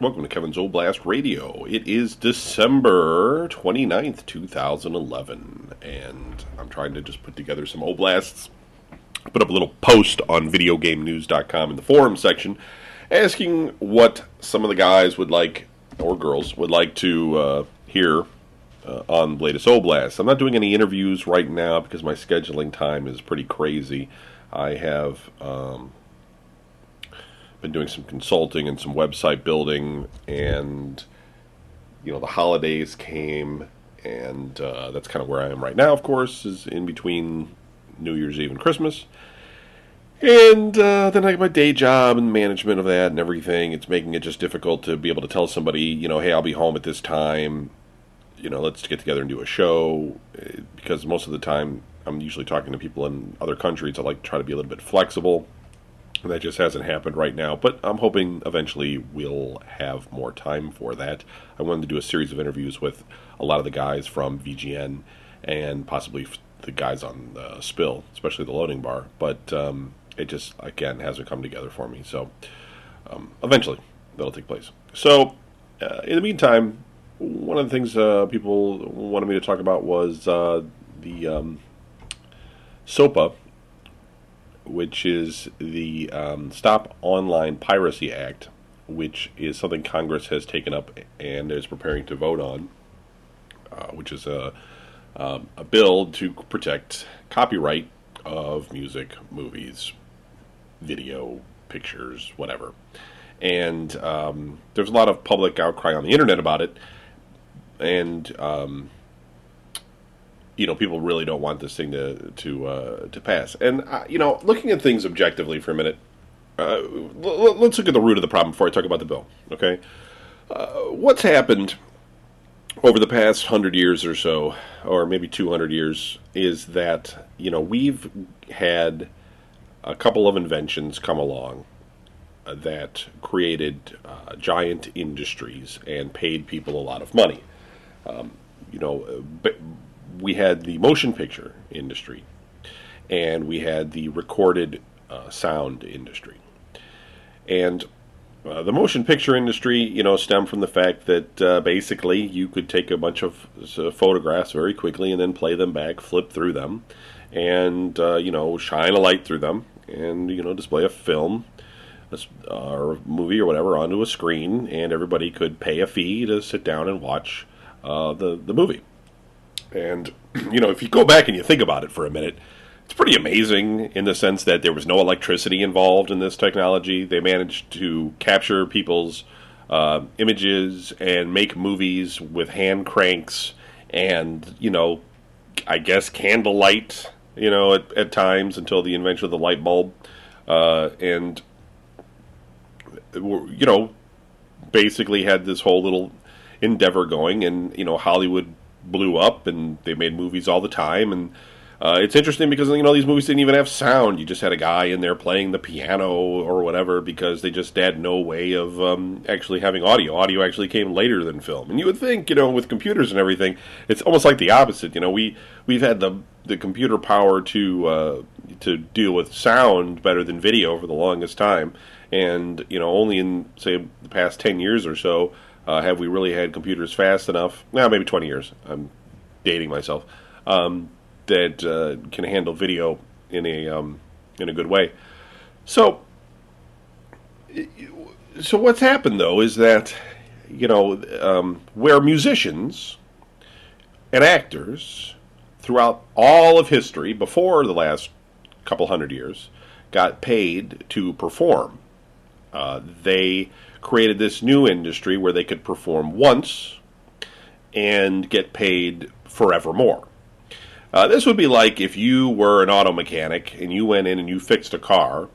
Welcome to Kevin's Old Blast Radio. It is December 29th, 2011, and I'm trying to just put together some Old Blasts. Put up a little post on videogamenews.com in the forum section asking what some of the guys would like, or girls, would like to uh, hear uh, on latest Old Blast. I'm not doing any interviews right now because my scheduling time is pretty crazy. I have um, been doing some consulting and some website building, and you know the holidays came, and uh, that's kind of where I am right now. Of course, is in between New Year's Eve and Christmas, and uh, then I have my day job and management of that and everything. It's making it just difficult to be able to tell somebody, you know, hey, I'll be home at this time. You know, let's get together and do a show eh, because most of the time I'm usually talking to people in other countries. I like to try to be a little bit flexible that just hasn't happened right now, but I'm hoping eventually we'll have more time for that. I wanted to do a series of interviews with a lot of the guys from VGN and possibly the guys on the Spill, especially the loading bar, but um, it just, again, hasn't come together for me. So um, eventually that'll take place. So uh, in the meantime, one of the things uh, people wanted me to talk about was uh, the um, SOPA, which is the um, Stop Online Piracy Act, which is something Congress has taken up and is preparing to vote on, uh, which is a, um, a bill to protect copyright of music, movies, video, pictures, whatever. And um, there's a lot of public outcry on the internet about it, and um, you know people really don't want this thing to to uh, to pass. And uh, you know, looking at things objectively for a minute, uh, l- let's look at the root of the problem before I talk about the bill. Okay, uh, what's happened over the past hundred years or so, or maybe two hundred years, is that you know we've had a couple of inventions come along uh, that created uh, giant industries and paid people a lot of money. Um, you know, we had the motion picture industry and we had the recorded uh, sound industry. And uh, the motion picture industry, you know, stemmed from the fact that uh, basically you could take a bunch of uh, photographs very quickly and then play them back, flip through them, and uh, you know, shine a light through them, and you know, display a film or a movie or whatever onto a screen, and everybody could pay a fee to sit down and watch uh, the the movie. And, you know, if you go back and you think about it for a minute, it's pretty amazing in the sense that there was no electricity involved in this technology. They managed to capture people's uh, images and make movies with hand cranks and, you know, I guess candlelight, you know, at, at times until the invention of the light bulb. Uh, and, you know, basically had this whole little endeavor going, and, you know, Hollywood blew up and they made movies all the time and uh, it's interesting because you know these movies didn't even have sound. You just had a guy in there playing the piano or whatever because they just had no way of um, actually having audio. Audio actually came later than film. And you would think, you know, with computers and everything, it's almost like the opposite. You know, we we've had the the computer power to uh, to deal with sound better than video for the longest time, and you know, only in say the past ten years or so uh, have we really had computers fast enough? Now, maybe 20 years. I'm dating myself. Um, that uh, can handle video in a um, in a good way. So, so what's happened though is that you know um, where musicians and actors throughout all of history before the last couple hundred years got paid to perform, uh, they created this new industry where they could perform once and get paid forevermore. Uh, this would be like if you were an auto mechanic and you went in and you fixed a car,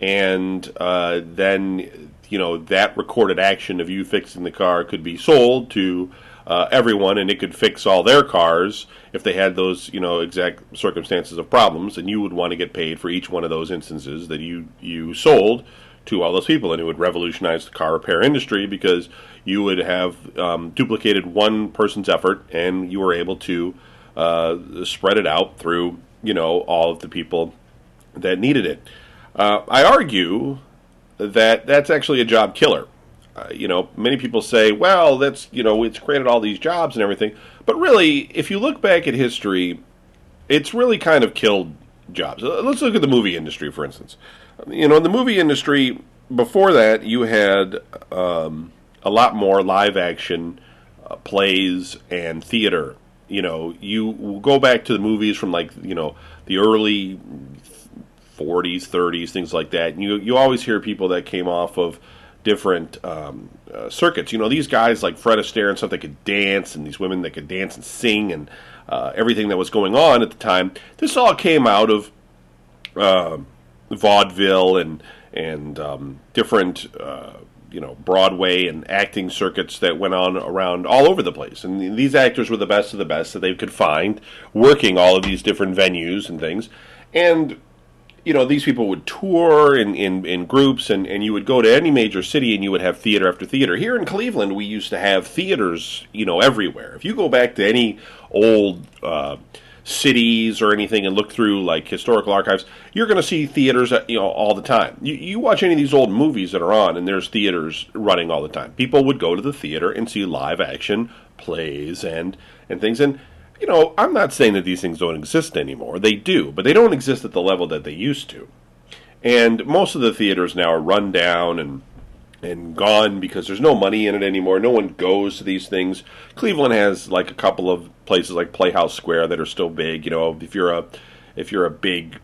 and uh, then you know that recorded action of you fixing the car could be sold to uh, everyone, and it could fix all their cars if they had those you know exact circumstances of problems, and you would want to get paid for each one of those instances that you you sold to all those people, and it would revolutionize the car repair industry because you would have um, duplicated one person's effort, and you were able to uh, spread it out through you know all of the people that needed it. Uh, I argue that that's actually a job killer. uh, you know, many people say, well, that's, you know, it's created all these jobs and everything. But really, if you look back at history, it's really kind of killed jobs. Uh, let's look at the movie industry, for instance. You know, in the movie industry, before that, you had um, a lot more live action uh, plays and theater. You know, you go back to the movies from like, you know, the early 40s, 30s, things like that. And you, you always hear people that came off of different um, uh, circuits. You know, these guys like Fred Astaire and stuff that could dance, and these women that could dance and sing, and uh, everything that was going on at the time. This all came out of uh, vaudeville and and um, different. Uh, you know, Broadway and acting circuits that went on around all over the place. And these actors were the best of the best that they could find working all of these different venues and things. And you know, these people would tour in, in, in groups, and, and you would go to any major city and you would have theater after theater. Here in Cleveland, we used to have theaters, you know, everywhere. If you go back to any old uh, cities or anything and look through like historical archives, you're going to see theaters, uh, you know, all the time. You, you watch any of these old movies that are on, and there's theaters running all the time. People would go to the theater and see live action plays and and things, and you know, I'm not saying that these things don't exist anymore. They do, but they don't exist at the level that they used to. And most of the theaters now are run down and and gone because there's no money in it anymore. No one goes to these things. Cleveland has like a couple of places like Playhouse Square that are still big. You know, if you're a if you're a big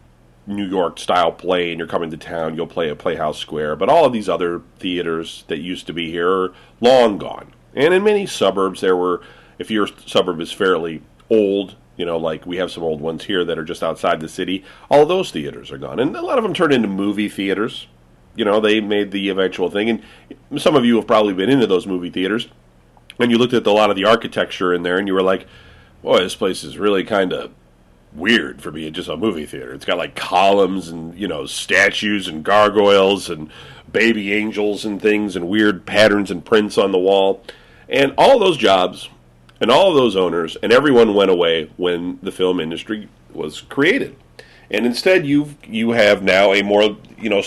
New York style play and you're coming to town, you'll play at Playhouse Square. But all of these other theaters that used to be here are long gone. And in many suburbs, there were, if your suburb is fairly old, you know, like we have some old ones here that are just outside the city. All those theaters are gone, and a lot of them turned into movie theaters. You know, they made the eventual thing, and some of you have probably been into those movie theaters, and you looked at a lot of the architecture in there, and you were like, "Boy, this place is really kind of." weird for being just a movie theater. It's got like columns and you know statues and gargoyles and baby angels and things and weird patterns and prints on the wall. And all those jobs and all those owners and everyone went away when the film industry was created. And instead, you you have now a more you know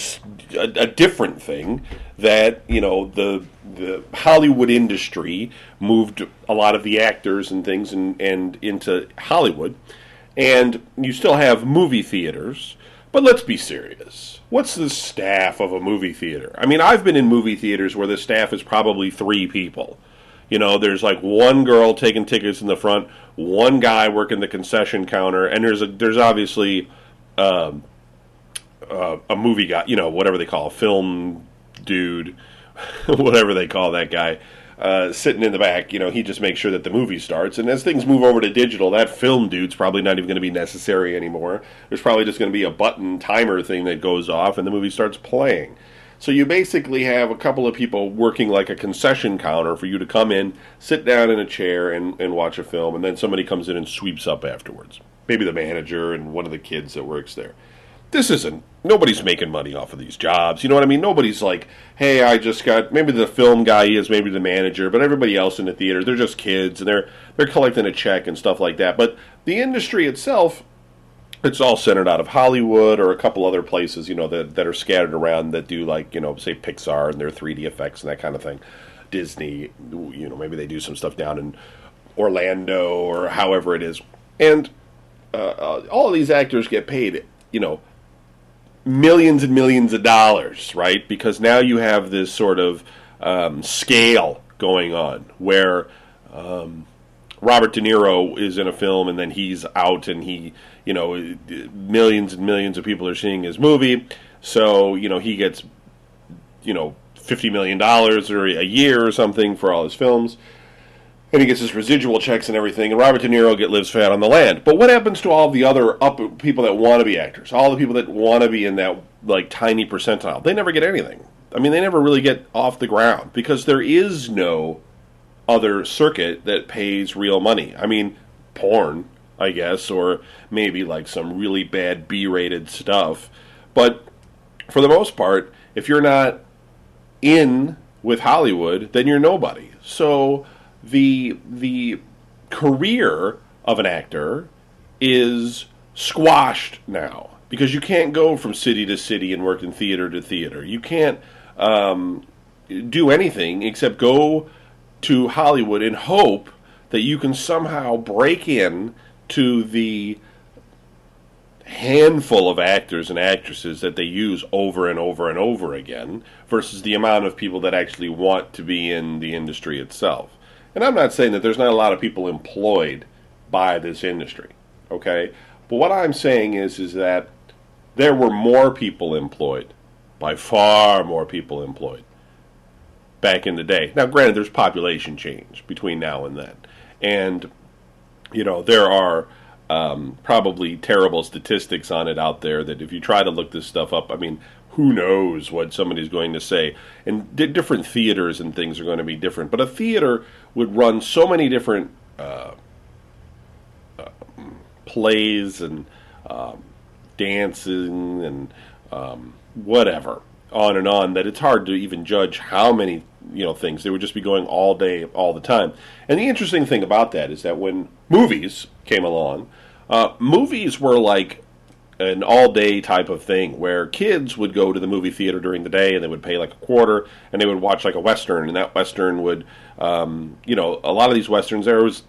a, a different thing that you know the the Hollywood industry moved a lot of the actors and things and, and into Hollywood, and you still have movie theaters. But let's be serious. What's the staff of a movie theater? I mean, I've been in movie theaters where the staff is probably three people. You know, there's like one girl taking tickets in the front, one guy working the concession counter, and there's a there's obviously um, uh, a movie guy, you know, whatever they call a film dude, whatever they call that guy. Uh, sitting in the back, you know, he just makes sure that the movie starts. And as things move over to digital, that film dude's probably not even going to be necessary anymore. There's probably just going to be a button timer thing that goes off, and the movie starts playing. So you basically have a couple of people working like a concession counter for you to come in, sit down in a chair, and, and watch a film, and then somebody comes in and sweeps up afterwards. Maybe the manager and one of the kids that works there. This isn't. Nobody's making money off of these jobs. You know what I mean? Nobody's like, hey, I just got. Maybe the film guy is, maybe the manager, but everybody else in the theater, they're just kids and they're they're collecting a check and stuff like that. But the industry itself it's all centered out of Hollywood or a couple other places, you know, that, that are scattered around that do like, you know, say Pixar and their 3D effects and that kind of thing. Disney, you know, maybe they do some stuff down in Orlando or however it is. And uh, uh, all of these actors get paid, you know, millions and millions of dollars, right? Because now you have this sort of um, scale going on where um, Robert De Niro is in a film and then he's out and he, you know, millions and millions of people are seeing his movie. So, you know, he gets, you know, $50 million or a year or something for all his films. And he gets his residual checks and everything. And Robert De Niro get lives fat on the land. But what happens to all the other up people that want to be actors? All the people that want to be in that like tiny percentile? They never get anything. I mean, they never really get off the ground because there is no other circuit that pays real money. I mean, porn, I guess, or maybe like some really bad B rated stuff. But for the most part, if you're not in with Hollywood, then you're nobody. So the the career of an actor is squashed now because you can't go from city to city and work in theater to theater. You can't um, do anything except go to Hollywood and hope that you can somehow break in to the handful of actors and actresses that they use over and over and over again versus the amount of people that actually want to be in the industry itself. And I'm not saying that there's not a lot of people employed by this industry, okay? But what I'm saying is is that there were more people employed, by far more people employed back in the day. Now granted there's population change between now and then. And you know, there are um, probably terrible statistics on it out there that if you try to look this stuff up, I mean, who knows what somebody's going to say. And di- different theaters and things are going to be different. But a theater would run so many different uh, uh, plays and um, dancing and um, whatever on and on that it's hard to even judge how many you know things. They would just be going all day all the time. And the interesting thing about that is that when movies came along uh, movies were like an all day type of thing where kids would go to the movie theater during the day and they would pay like a quarter and they would watch like a western and that western would um, you know a lot of these westerns there was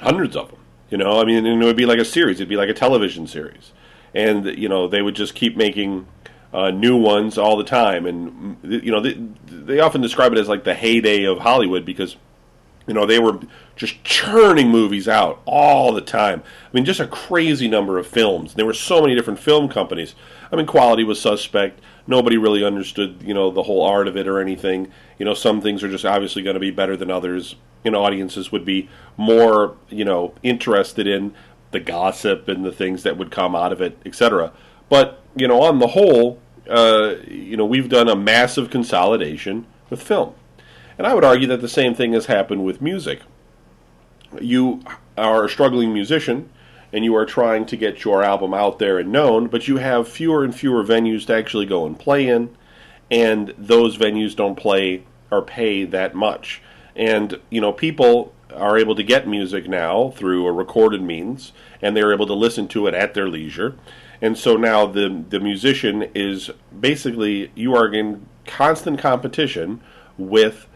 hundreds of them you know? I mean and it would be like a series. It'd be like a television series. And you know they would just keep making uh, new ones all the time and you know they, they often describe it as like the heyday of hollywood because you know, they were just churning movies out all the time. I mean, just a crazy number of films. There were so many different film companies. I mean, quality was suspect. Nobody really understood, you know, the whole art of it or anything. You know, some things are just obviously going to be better than others. You know, audiences would be more, you know, interested in the gossip and the things that would come out of it, etc. But you know, on the whole, uh, you know, we've done a massive consolidation with film. And I would argue that the same thing has happened with music. You are a struggling musician and you are trying to get your album out there and known, but you have fewer and fewer venues to actually go and play in, and those venues don't play or pay that much. And, you know, people are able to get music now through a recorded means, and they're able to listen to it at their leisure. And so now the the musician is basically you are in constant competition with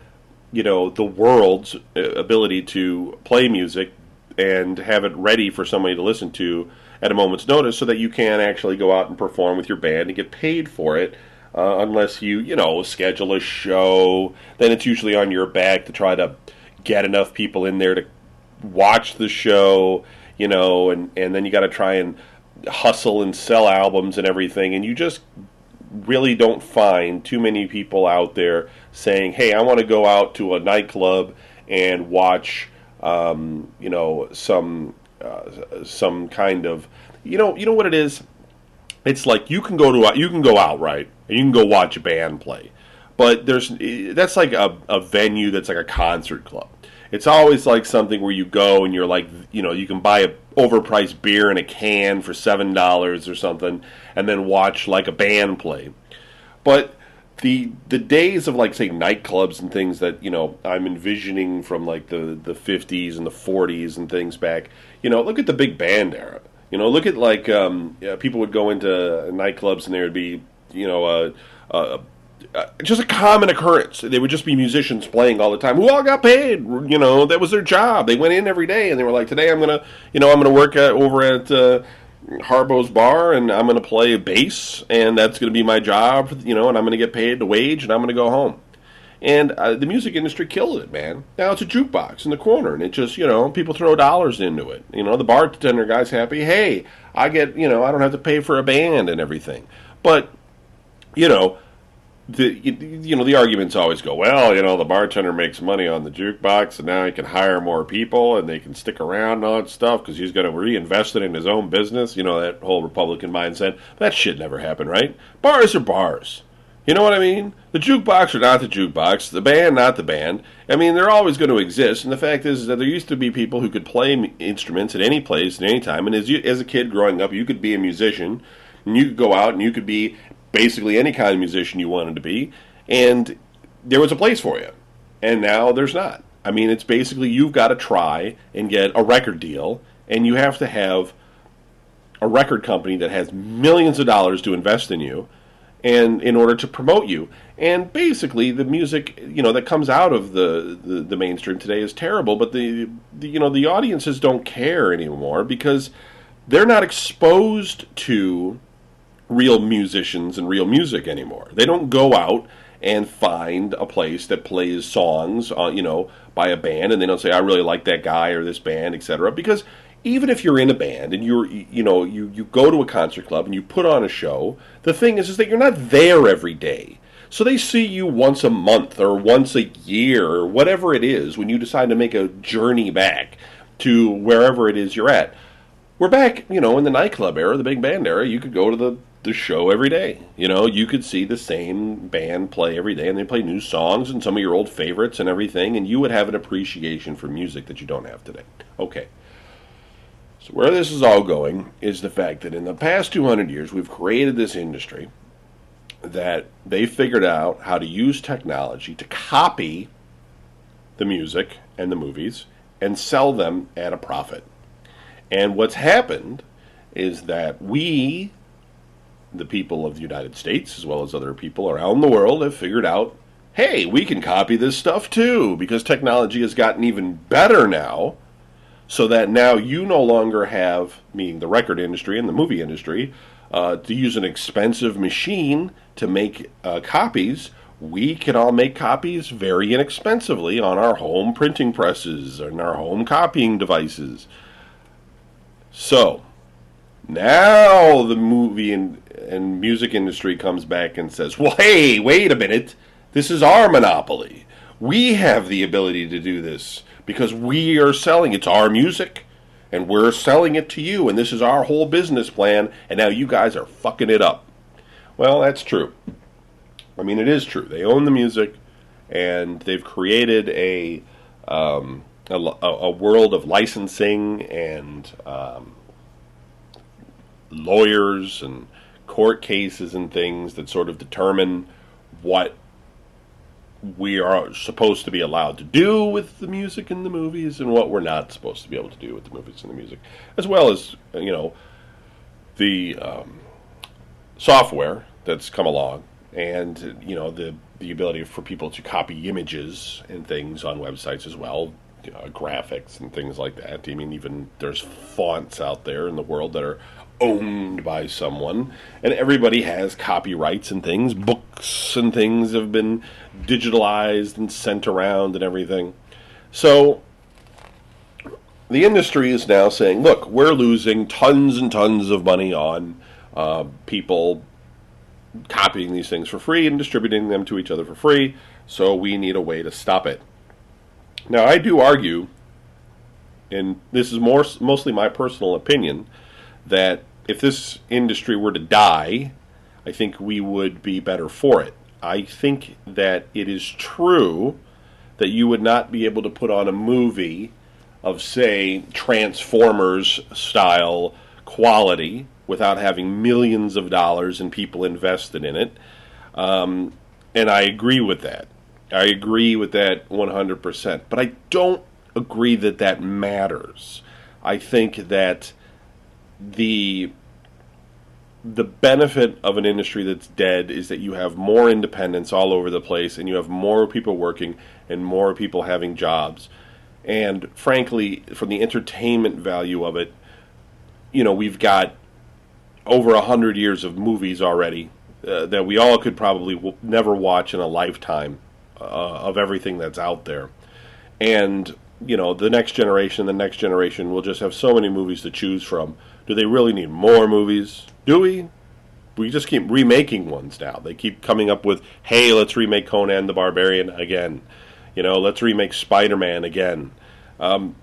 you know the world's uh, ability to play music and have it ready for somebody to listen to at a moment's notice so that you can actually go out and perform with your band and get paid for it uh, unless you you know schedule a show. Then it's usually on your back to try to get enough people in there to watch the show you know and and then you got to try and hustle and sell albums and everything and you just really don't find too many people out there saying, "Hey, I want to go out to a nightclub and watch, um, you know, some uh, some kind of, you know, you know what it is. It's like you can go to you can go out right, and you can go watch a band play, but there's that's like a, a venue that's like a concert club. It's always like something where you go and you're like, you know, you can buy a overpriced beer in a can for seven dollars or something, and then watch like a band play. But the the days of like say nightclubs and things that you know I'm envisioning from like the the 50s and the 40s and things back. You know, look at the big band era. You know, look at like um, yeah, people would go into nightclubs and there would be you know a, a uh, just a common occurrence. They would just be musicians playing all the time who all got paid. You know, that was their job. They went in every day and they were like, today I'm gonna, you know, I'm gonna work at, over at uh, Harbo's bar and I'm gonna play bass and that's gonna be my job. You know, and I'm gonna get paid the wage and I'm gonna go home. And uh, the music industry killed it, man. Now it's a jukebox in the corner, and it just, you know, people throw dollars into it. You know, the bartender guy's happy. Hey, I get, you know, I don't have to pay for a band and everything. But, you know, the you know the arguments always go well you know the bartender makes money on the jukebox and now he can hire more people and they can stick around and all that stuff because he's going to reinvest it in his own business. You know that whole republican mindset. That shit never happened right? Bars are bars. You know what i mean? The jukebox are not the jukebox the band not the band i mean they're always going to exist and the fact is, is that there used to be people who could play instruments at any place at any time and as you as a kid growing up you could be a musician and you could go out and you could be basically any kind of musician you wanted to be, and there was a place for you. And now there's not. I mean, it's basically you've got to try and get a record deal, and you have to have a record company that has millions of dollars to invest in you, and in order to promote you. And basically, the music you know that comes out of the, the, the mainstream today is terrible. But the, the you know the audiences don't care anymore because they're not exposed to real musicians and real music anymore. They don't go out and find a place that plays songs, uh, you know, by a band, and they don't say, "I really like that guy or this band," etc. Because even if you're in a band and you're, you know, you you go to a concert club and you put on a show, the thing is, is that you're not there every day. So they see you once a month or once a year or whatever it is when you decide to make a journey back to wherever it is you're at. We're back, you know, in the nightclub era, the big band era. You could go to the the show every day. You know, you could see the same band play every day and they play new songs and some of your old favorites and everything, and you would have an appreciation for music that you don't have today. Okay. So, where this is all going is the fact that in the past 200 years, we've created this industry that they figured out how to use technology to copy the music and the movies and sell them at a profit. And what's happened is that we the people of the United States, as well as other people around the world, have figured out hey, we can copy this stuff too, because technology has gotten even better now, so that now you no longer have, meaning the record industry and the movie industry, uh, to use an expensive machine to make uh, copies. We can all make copies very inexpensively on our home printing presses and our home copying devices. So, now the movie and, and music industry comes back and says, well, hey, wait a minute. This is our monopoly. We have the ability to do this because we are selling. It's our music and we're selling it to you. And this is our whole business plan. And now you guys are fucking it up. Well, that's true. I mean, it is true. They own the music and they've created a. Um, a, a, world of licensing and um, lawyers and court cases and things that sort of determine what we are supposed to be allowed to do with the music in the movies and what we're not supposed to be able to do with the movies and the music, as well as you know the um, software that's come along and you know the the ability for people to copy images and things on websites as well, uh, graphics and things like that. I mean, even there's fonts out there in the world that are owned by someone, and everybody has copyrights and things. Books and things have been digitalized and sent around and everything. So the industry is now saying, look, we're losing tons and tons of money on uh, people copying these things for free and distributing them to each other for free, so we need a way to stop it. Now, I do argue, and this is more mostly my personal opinion, that if this industry were to die, I think we would be better for it. I think that it is true that you would not be able to put on a movie of, say, Transformers style quality without having millions of dollars and people invested in it. Um, and I agree with that. I agree with that 100%. But I don't agree that that matters. I think that the the benefit of an industry that's dead is that you have more independence all over the place and you have more people working and more people having jobs. And frankly, from the entertainment value of it, you know, we've got over a hundred years of movies already uh, that we all could probably w- never watch in a lifetime uh, of everything that's out there. And, you know, the next generation, the next generation will just have so many movies to choose from do they really need more movies? Do we? We just keep remaking ones now. They keep coming up with, hey, let's remake Conan the Barbarian again. You know, let's remake Spider Man again. Um,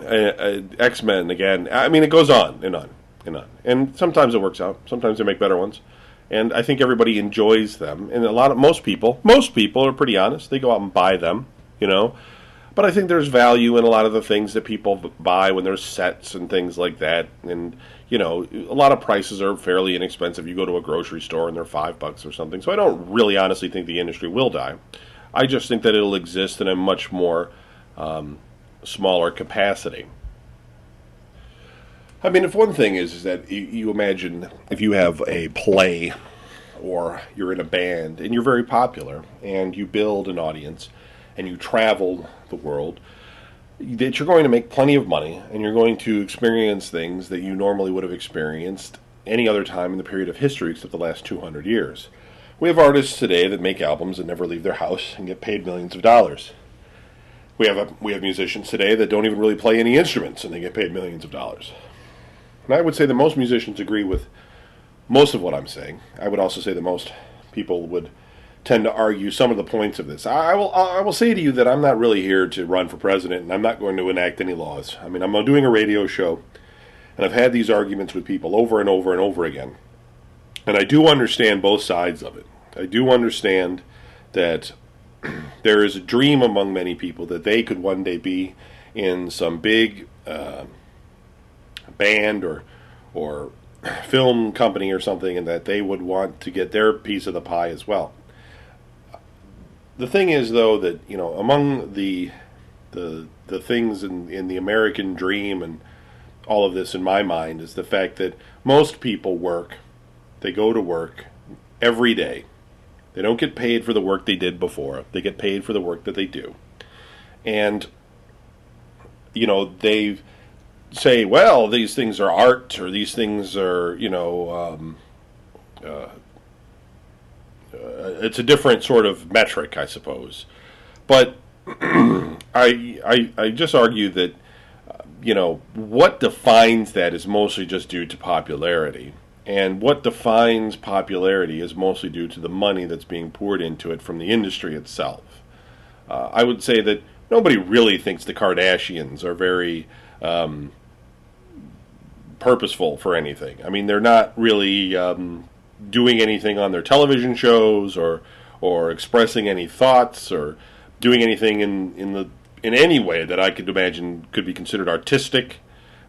uh, uh, X Men again. I mean, it goes on and on and on. And sometimes it works out. Sometimes they make better ones. And I think everybody enjoys them. And a lot of most people, most people are pretty honest. They go out and buy them. You know, but I think there's value in a lot of the things that people buy when there's sets and things like that. And you know, a lot of prices are fairly inexpensive. You go to a grocery store and they're five bucks or something. So I don't really honestly think the industry will die. I just think that it'll exist in a much more um, smaller capacity. I mean, if one thing is, is that you, you imagine if you have a play or you're in a band and you're very popular and you build an audience and you travel the world, that you're going to make plenty of money and you're going to experience things that you normally would have experienced any other time in the period of history except the last 200 years. We have artists today that make albums and never leave their house and get paid millions of dollars. We have a, we have musicians today that don't even really play any instruments and they get paid millions of dollars. And I would say that most musicians agree with most of what I'm saying. I would also say that most people would tend to argue some of the points of this. I will I will say to you that I'm not really here to run for president and I'm not going to enact any laws. I mean, I'm doing a radio show and I've had these arguments with people over and over and over again. And I do understand both sides of it. I do understand that there is a dream among many people that they could one day be in some big uh, band or or film company or something, and that they would want to get their piece of the pie as well. The thing is, though, that you know, among the the the things in in the American dream and all of this in my mind is the fact that most people work, they go to work every day. They don't get paid for the work they did before. They get paid for the work that they do. And you know, they say, well, these things are art or these things are, you know, um, uh, uh, it's a different sort of metric, I suppose. But I, I, I just argue that you know, what defines that is mostly just due to popularity. And what defines popularity is mostly due to the money that's being poured into it from the industry itself. Uh, I would say that nobody really thinks the Kardashians are very um, purposeful for anything. I mean, they're not really um, doing anything on their television shows or or expressing any thoughts or doing anything in, in the in any way that I could imagine could be considered artistic,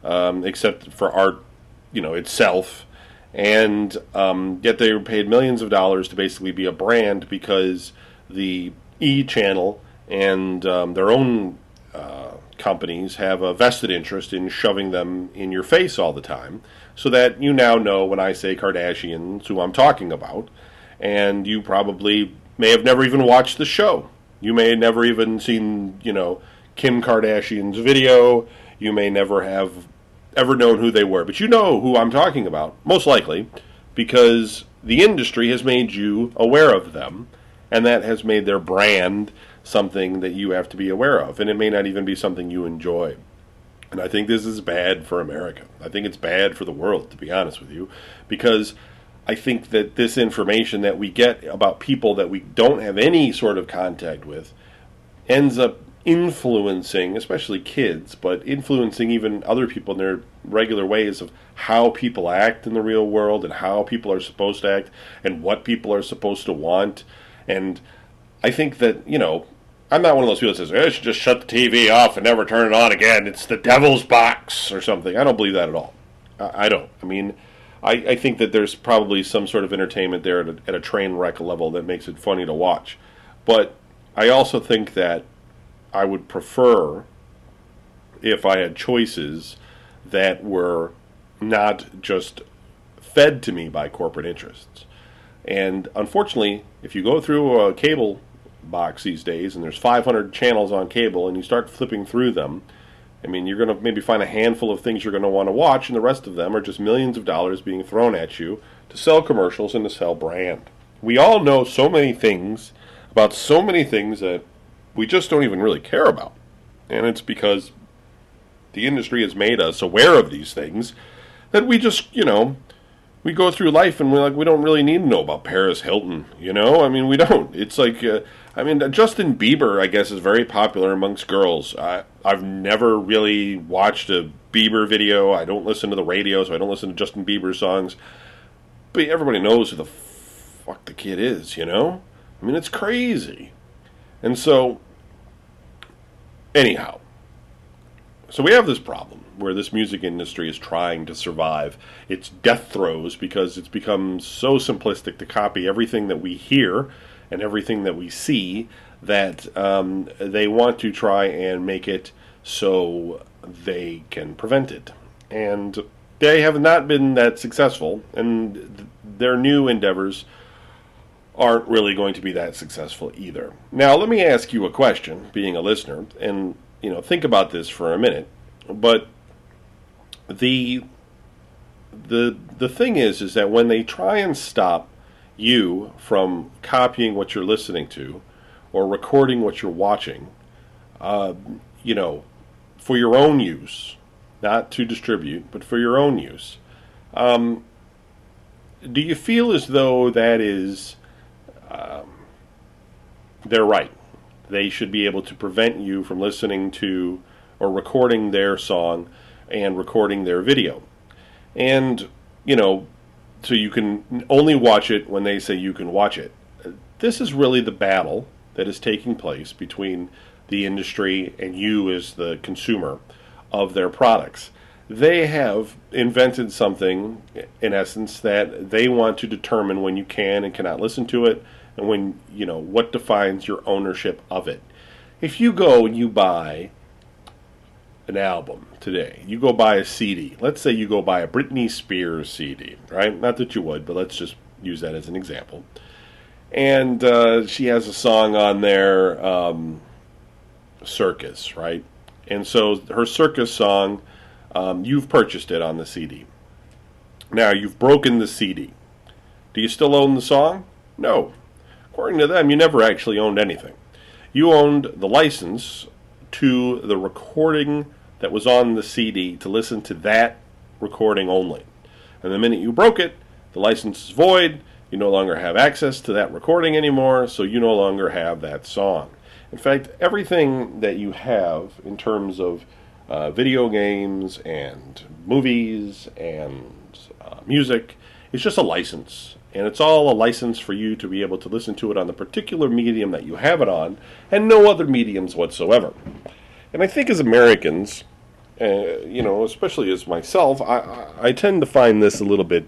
um, except for art, you know, itself. And um, yet they were paid millions of dollars to basically be a brand because the E channel and um, their own uh, companies have a vested interest in shoving them in your face all the time, so that you now know when I say Kardashians who I'm talking about, and you probably may have never even watched the show. You may have never even seen, you know, Kim Kardashian's video. You may never have ever known who they were, but you know who I'm talking about, most likely, because the industry has made you aware of them, and that has made their brand something that you have to be aware of, and it may not even be something you enjoy. And I think this is bad for America. I think it's bad for the world, to be honest with you, because I think that this information that we get about people that we don't have any sort of contact with ends up influencing, especially kids, but influencing even other people in their regular ways of how people act in the real world and how people are supposed to act and what people are supposed to want. And I think that, you know, I'm not one of those people that says, I should just shut the TV off and never turn it on again. It's the devil's box or something. I don't believe that at all. I don't. I mean, I, I think that there's probably some sort of entertainment there at a, at a train wreck level that makes it funny to watch. But I also think that I would prefer if I had choices that were not just fed to me by corporate interests. And unfortunately, if you go through a cable box these days and there's 500 channels on cable and you start flipping through them, I mean, you're going to maybe find a handful of things you're going to want to watch, and the rest of them are just millions of dollars being thrown at you to sell commercials and to sell brand. We all know so many things about so many things that we just don't even really care about. And it's because the industry has made us aware of these things that we just, you know, we go through life and we're like, we don't really need to know about Paris Hilton, you know? I mean, we don't. It's like, uh, I mean, Justin Bieber, I guess, is very popular amongst girls. I, I've never really watched a Bieber video. I don't listen to the radio, so I don't listen to Justin Bieber songs. But everybody knows who the fuck the kid is, you know? I mean, it's crazy. And so, anyhow, so we have this problem where this music industry is trying to survive its death throes because it's become so simplistic to copy everything that we hear and everything that we see that um, they want to try and make it so they can prevent it. And they have not been that successful, and th- their new endeavors aren't really going to be that successful either. Now, let me ask you a question, being a listener, and you know, think about this for a minute. But the the the thing is is that when they try and stop you from copying what you're listening to or recording what you're watching, uh, you know, for your own use, not to distribute, but for your own use. Um, do you feel as though that is um, they're right? They should be able to prevent you from listening to or recording their song and recording their video. And, you know, so you can only watch it when they say you can watch it. This is really the battle that is taking place between the industry and you as the consumer of their products. They have invented something, in essence, that they want to determine when you can and cannot listen to it, and when, you know, what defines your ownership of it. If you go and you buy an album today, you go buy a CD. Let's say you go buy a Britney Spears CD, right? Not that you would, but let's just use that as an example. And uh, she has a song on there, um, Circus, right? And so her Circus song, um, you've purchased it on the CD. Now you've broken the CD. Do you still own the song? No. According to them, you never actually owned anything. You owned the license to the recording that was on the CD to listen to that recording only. And the minute you broke it, the license is void. You no longer have access to that recording anymore, so you no longer have that song. In fact, everything that you have in terms of uh, video games and movies and uh, music is just a license. And it's all a license for you to be able to listen to it on the particular medium that you have it on and no other mediums whatsoever. And I think as Americans, uh, you know, especially as myself, I, I, tend to find this a little bit,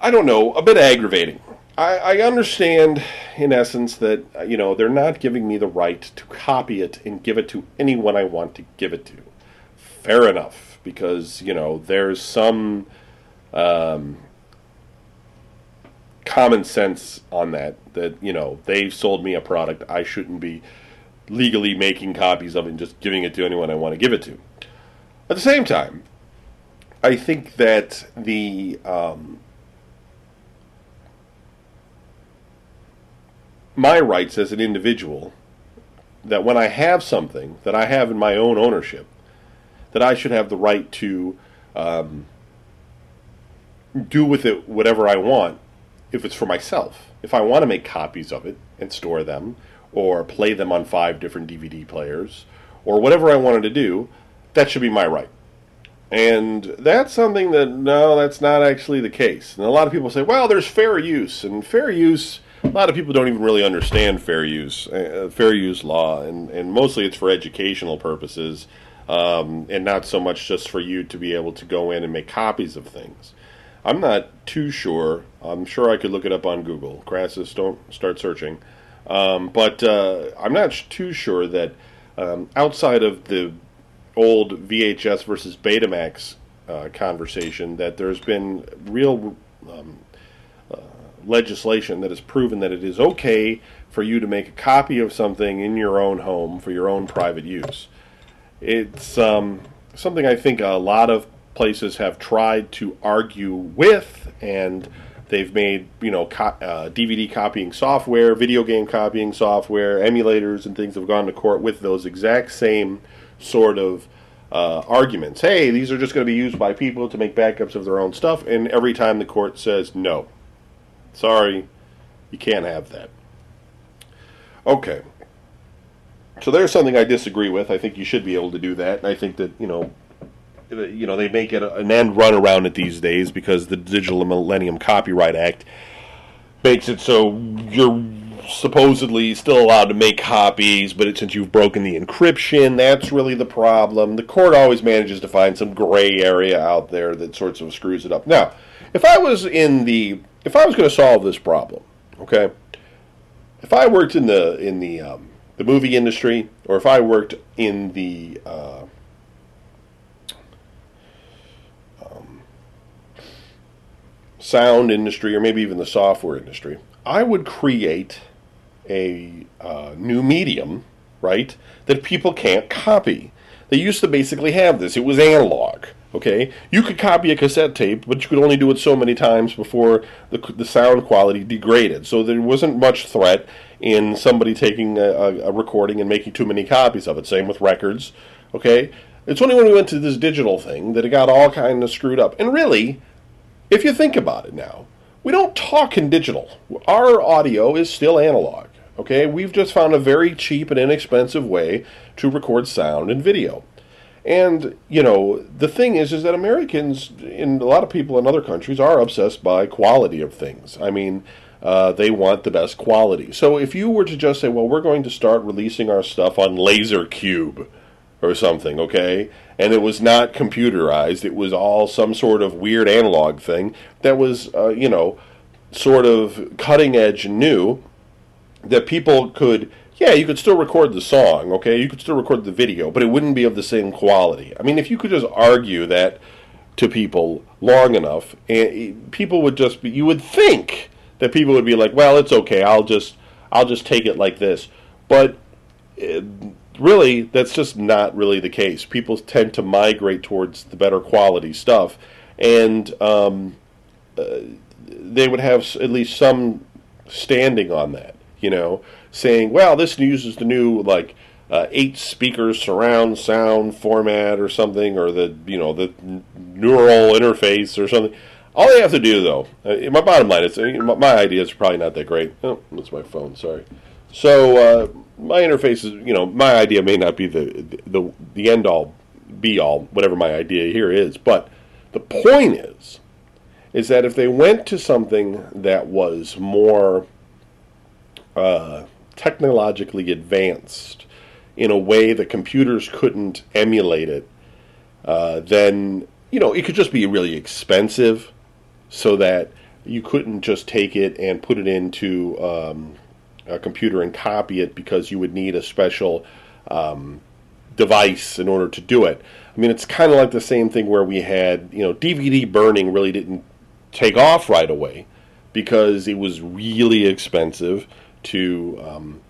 I don't know, a bit aggravating. I, I understand, in essence, that, you know, they're not giving me the right to copy it and give it to anyone I want to give it to. Fair enough, because, you know, there's some um, common sense on that, that, you know, they've sold me a product, I shouldn't be legally making copies of it and just giving it to anyone I want to give it to. At the same time, I think that the um, my rights as an individual that when I have something that I have in my own ownership, that I should have the right to um, do with it whatever I want if it's for myself. If I want to make copies of it and store them, or play them on five different DVD players or whatever I wanted to do, that should be my right. And that's something that, no, that's not actually the case. And a lot of people say, well, there's fair use. And fair use, a lot of people don't even really understand fair use, uh, fair use law. And, and mostly it's for educational purposes um, and not so much just for you to be able to go in and make copies of things. I'm not too sure. I'm sure I could look it up on Google. Crassus, don't start searching. Um, but uh, I'm not too sure that um, outside of the old VHS versus Betamax uh, conversation, that there's been real um, uh, legislation that has proven that it is okay for you to make a copy of something in your own home for your own private use. It's um, something I think a lot of places have tried to argue with and They've made you know co- uh, DVD copying software, video game copying software, emulators, and things have gone to court with those exact same sort of uh, arguments. Hey, these are just going to be used by people to make backups of their own stuff, and every time the court says no, sorry, you can't have that. Okay. So there's something I disagree with. I think you should be able to do that. And I think that, you know, you know they make it an end run around it these days because the Digital Millennium Copyright Act makes it so you're supposedly still allowed to make copies, but it, since you've broken the encryption, that's really the problem. The court always manages to find some gray area out there that sorts of screws it up. Now, if I was in the if I was going to solve this problem, okay, if I worked in the in the um, the movie industry, or if I worked in the uh, sound industry or maybe even the software industry, I would create a uh, new medium, right, that people can't copy. They used to basically have this. It was analog. Okay, you could copy a cassette tape, but you could only do it so many times before the, the sound quality degraded. So there wasn't much threat in somebody taking a, a, recording and making too many copies of it. Same with records. Okay, it's only when we went to this digital thing that it got all kind of screwed up. And really, if you think about it now, we don't talk in digital. Our audio is still analog. Okay, we've just found a very cheap and inexpensive way to record sound and video. And you know, the thing is, is that Americans, and a lot of people in other countries, are obsessed by quality of things. I mean, uh, they want the best quality. So if you were to just say, well, we're going to start releasing our stuff on LaserCube or something, okay, and it was not computerized, it was all some sort of weird analog thing that was, uh, you know, sort of cutting edge new, that people could yeah, you could still record the song, okay? You could still record the video, but it wouldn't be of the same quality. I mean, if you could just argue that to people long enough, and people would just be, you would think that people would be like, well, it's okay, I'll just, I'll just take it like this. But it, uh, really, that's just not really the case. People tend to migrate towards the better quality stuff, and um, uh, they would have at least some standing on that, you know saying, well, this uses the new like uh, eight speakers surround sound format or something, or the you know the neural interface or something. All they have to do, though, uh, my bottom line is uh, my ideas are probably not that great. Oh, that's my phone. Sorry. So uh, my interface is, you know, my idea may not be the the the end all, be all, whatever my idea here is. But the point is, is that if they went to something that was more uh, technologically advanced in a way that computers couldn't emulate it, uh, then you know it could just be really expensive, so that you couldn't just take it and put it into um, a computer and copy it because you would need a special um, device in order to do it. I mean, it's kind of like the same thing where we had you know DVD burning really didn't take off right away because it was really expensive to um,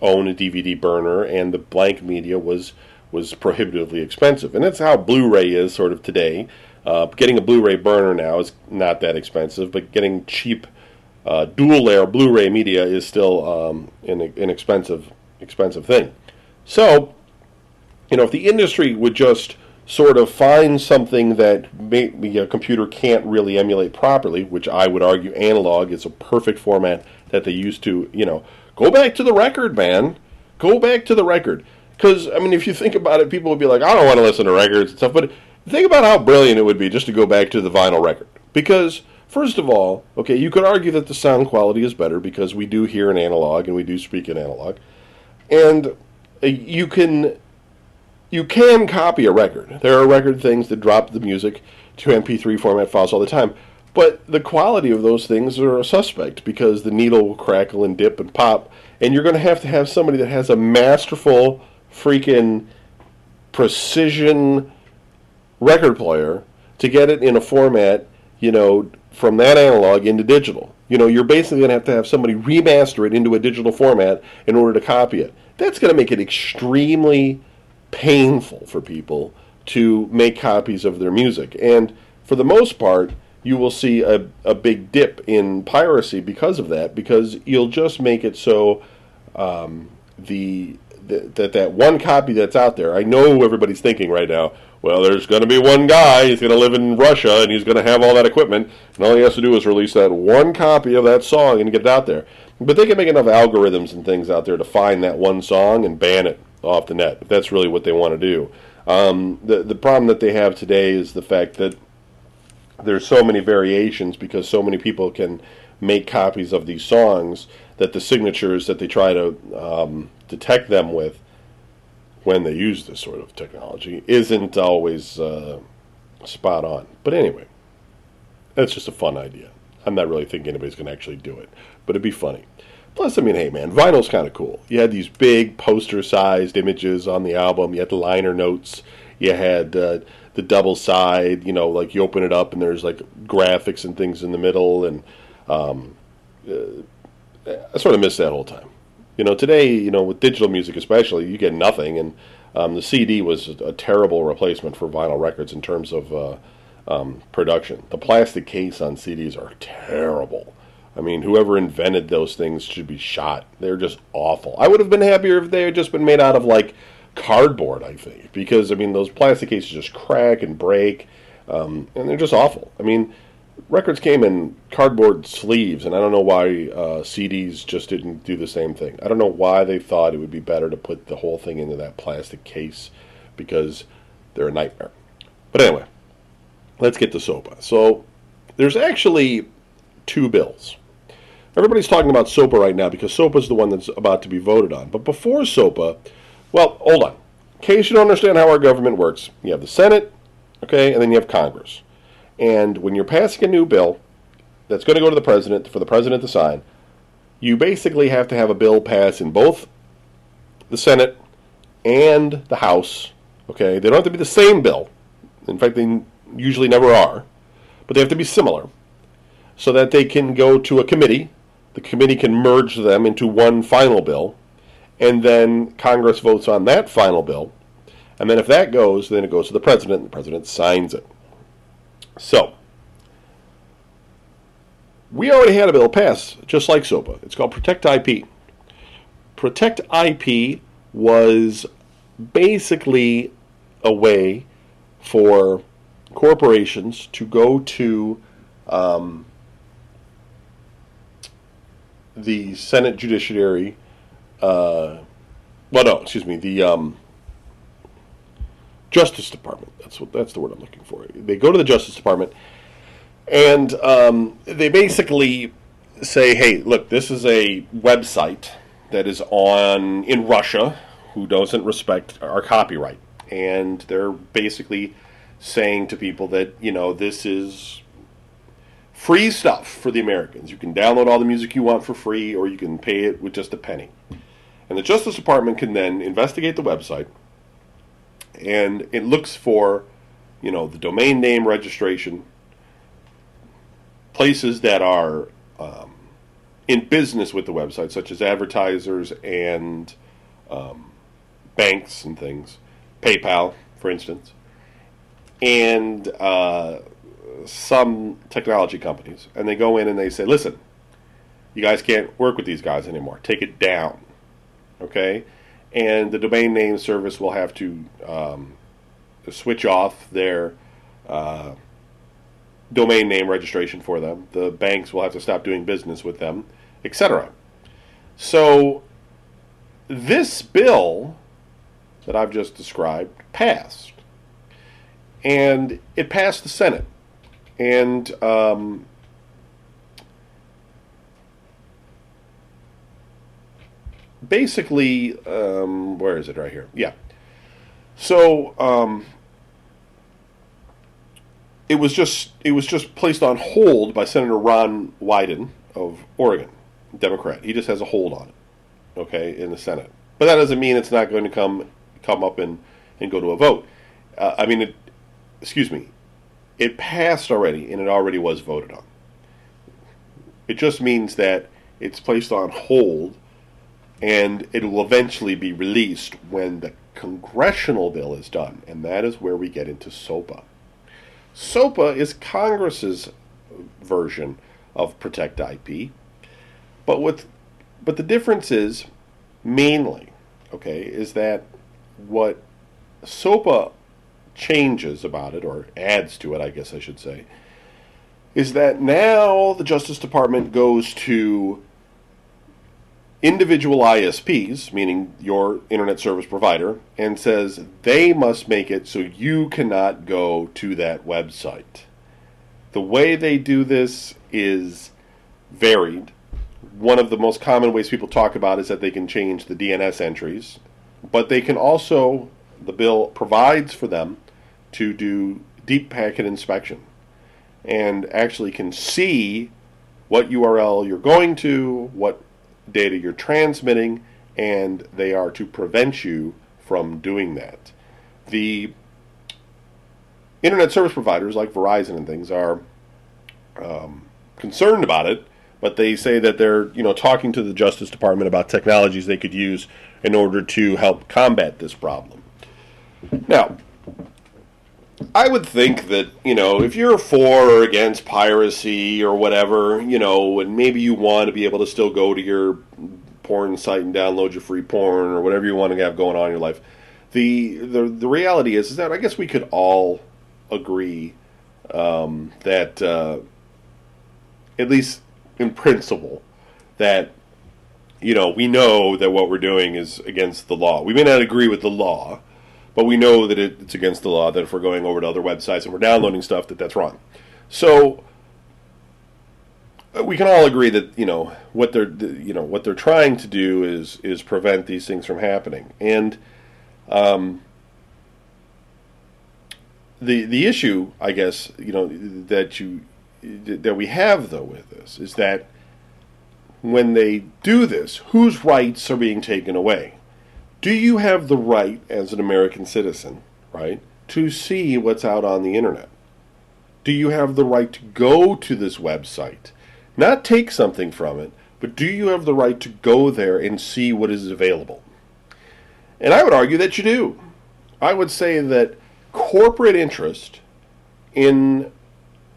own a DVD burner, and the blank media was was prohibitively expensive, and that's how Blu-ray is sort of today. Uh, getting a Blu-ray burner now is not that expensive, but getting cheap uh, dual-layer Blu-ray media is still um, an inexpensive expensive thing. So, you know, if the industry would just sort of find something that maybe a computer can't really emulate properly, which I would argue analog is a perfect format that they used to, you know, go back to the record, man. Go back to the record. Because, I mean, if you think about it, people would be like, I don't want to listen to records and stuff. But think about how brilliant it would be just to go back to the vinyl record. Because, first of all, okay, you could argue that the sound quality is better because we do hear in analog and we do speak in analog. And uh, you can you can copy a record. There are record things that drop the music to MP3 format files all the time. But the quality of those things are a suspect because the needle will crackle and dip and pop, and you're going to have to have somebody that has a masterful freaking precision record player to get it in a format, you know, from that analog into digital. You know, you're basically going to have to have somebody remaster it into a digital format in order to copy it. That's going to make it extremely painful for people to make copies of their music. And for the most part, you will see a, a big dip in piracy because of that, because you'll just make it so um, the, the that that one copy that's out there. I know everybody's thinking right now. Well, there's going to be one guy. He's going to live in Russia, and he's going to have all that equipment, and all he has to do is release that one copy of that song and get it out there. But they can make enough algorithms and things out there to find that one song and ban it off the net. If that's really what they want to do. Um, the the problem that they have today is the fact that there's so many variations because so many people can make copies of these songs that the signatures that they try to um, detect them with when they use this sort of technology isn't always uh, spot on. But anyway, that's just a fun idea. I'm not really thinking anybody's going to actually do it, but it'd be funny. Plus, I mean, hey man, vinyl's kind of cool. You had these big poster-sized images on the album. You had the liner notes. You had uh, the double side, you know, like you open it up and there's like graphics and things in the middle, and um, uh, I sort of miss that whole time. You know, today, you know, with digital music especially, you get nothing, and um, the CD was a terrible replacement for vinyl records in terms of uh, um, production. The plastic case on CDs are terrible. I mean, whoever invented those things should be shot. They're just awful. I would have been happier if they had just been made out of like cardboard, I think, because I mean those plastic cases just crack and break, um, and they're just awful. I mean, records came in cardboard sleeves, and I don't know why uh, CDs just didn't do the same thing. I don't know why they thought it would be better to put the whole thing into that plastic case because they're a nightmare. But anyway, let's get to SOPA. So there's actually two bills. Everybody's talking about SOPA right now because SOPA is the one that's about to be voted on. But before SOPA, well, hold on. In case you don't understand how our government works, you have the Senate, okay, and then you have Congress. And when you're passing a new bill that's going to go to the president for the president to sign, you basically have to have a bill pass in both the Senate and the House. Okay, they don't have to be the same bill. In fact, they usually never are, but they have to be similar so that they can go to a committee. The committee can merge them into one final bill, and then Congress votes on that final bill. And then if that goes, then it goes to the president, and the president signs it. So, we already had a bill pass, just like SOPA. It's called Protect IP. Protect IP was basically a way for corporations to go to um, the Senate Judiciary. Uh, well, no, excuse me, the um, Justice Department. That's what that's the word I'm looking for. They go to the Justice Department, and um, they basically say, "Hey, look, this is a website that is on in Russia who doesn't respect our copyright," and they're basically saying to people that you know this is free stuff for the Americans. You can download all the music you want for free, or you can pay it with just a penny. And the Justice Department can then investigate the website, and it looks for, you know, the domain name registration, places that are um, in business with the website, such as advertisers and um, banks and things, PayPal, for instance, and uh, some technology companies, and they go in and they say, "Listen, you guys can't work with these guys anymore. Take it down." Okay, and the domain name service will have to um, switch off their uh, domain name registration for them. The banks will have to stop doing business with them, etc. So, this bill that I've just described passed, and it passed the Senate, and um, basically, um, where is it? Right here. Yeah. So um, it was just it was just placed on hold by Senator Ron Wyden of Oregon, Democrat. He just has a hold on it, okay, in the Senate. But that doesn't mean it's not going to come come up and, and go to a vote. Uh, I mean, it, excuse me, it passed already, and it already was voted on. It just means that it's placed on hold and it will eventually be released when the congressional bill is done, and that is where we get into SOPA. SOPA is Congress's version of Protect IP, but with but the difference is mainly okay is that what SOPA changes about it or adds to it, I guess I should say, is that now the Justice Department goes to individual ISPs, meaning your internet service provider, and says they must make it so you cannot go to that website. The way they do this is varied. One of the most common ways people talk about is that they can change the DNS entries, but they can also, the bill provides for them to do deep packet inspection and actually can see what URL you're going to, what data you're transmitting, and they are to prevent you from doing that. The internet service providers like Verizon and things are um, concerned about it, but they say that they're you know talking to the Justice Department about technologies they could use in order to help combat this problem. Now, I would think that, you know, if you're for or against piracy or whatever, you know, and maybe you want to be able to still go to your porn site and download your free porn or whatever you want to have going on in your life. The the the reality is, is that I guess we could all agree um, that uh, at least in principle that you know we know that what we're doing is against the law. We may not agree with the law, but we know that it, it's against the law. That if we're going over to other websites and we're downloading stuff, that that's wrong. So we can all agree that you know what they're you know what they're trying to do is is prevent these things from happening and um, the the issue I guess you know that you that we have though with this is that when they do this whose rights are being taken away do you have the right as an American citizen right to see what's out on the internet do you have the right to go to this website not take something from it, but do you have the right to go there and see what is available? And I would argue that you do. I would say that corporate interest in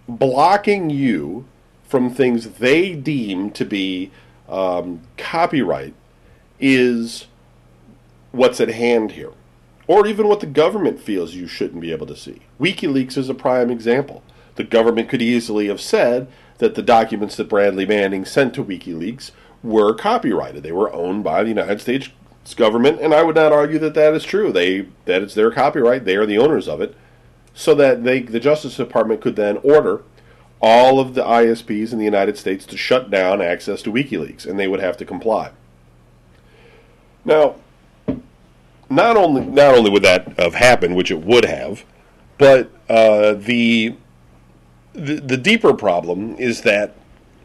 blocking you from things they deem to be um, copyright is what's at hand here, or even what the government feels you shouldn't be able to see. WikiLeaks is a prime example. The government could easily have said that the documents that Bradley Manning sent to WikiLeaks were copyrighted. They were owned by the United States government, and I would not argue that that is true. They that it's their copyright. They are the owners of it, so that they the Justice Department could then order all of the ISPs in the United States to shut down access to WikiLeaks, and they would have to comply. Now, not only not only would that have happened, which it would have, but uh, the the, the deeper problem is that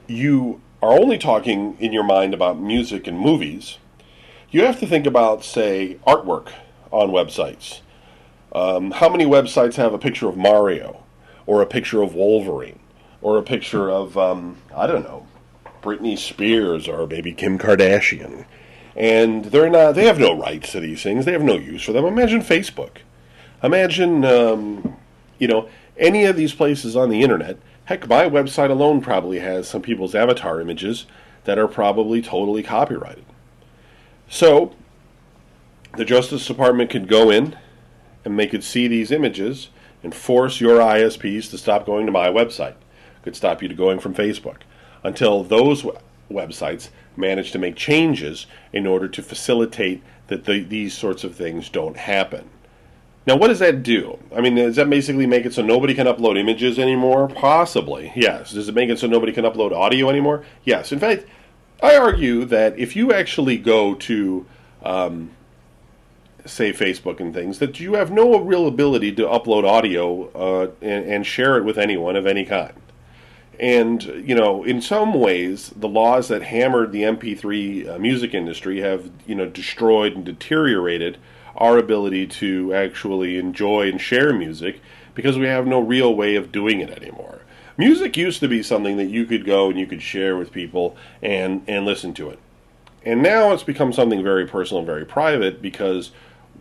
you are only talking in your mind about music and movies. You have to think about, say, artwork on websites. Um, how many websites have a picture of Mario, or a picture of Wolverine, or a picture of, um, I don't know, Britney Spears, or maybe Kim Kardashian? And they're not, they have no rights to these things. They have no use for them. Imagine Facebook. Imagine, um, you know, any of these places on the internet. Heck, my website alone probably has some people's avatar images that are probably totally copyrighted. So, the Justice Department could go in and they could see these images and force your ISPs to stop going to my website. Could stop you to going from Facebook until those websites manage to make changes in order to facilitate that the, these sorts of things don't happen. Now, what does that do? I mean, does that basically make it so nobody can upload images anymore? Possibly, yes. Does it make it so nobody can upload audio anymore? Yes. In fact, I argue that if you actually go to, um, say, Facebook and things, that you have no real ability to upload audio uh, and, and share it with anyone of any kind. And, you know, in some ways, the laws that hammered the MP3 uh, music industry have, you know, destroyed and deteriorated our ability to actually enjoy and share music because we have no real way of doing it anymore. Music used to be something that you could go and you could share with people and, and listen to it. And now it's become something very personal and very private because